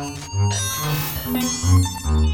Thank you.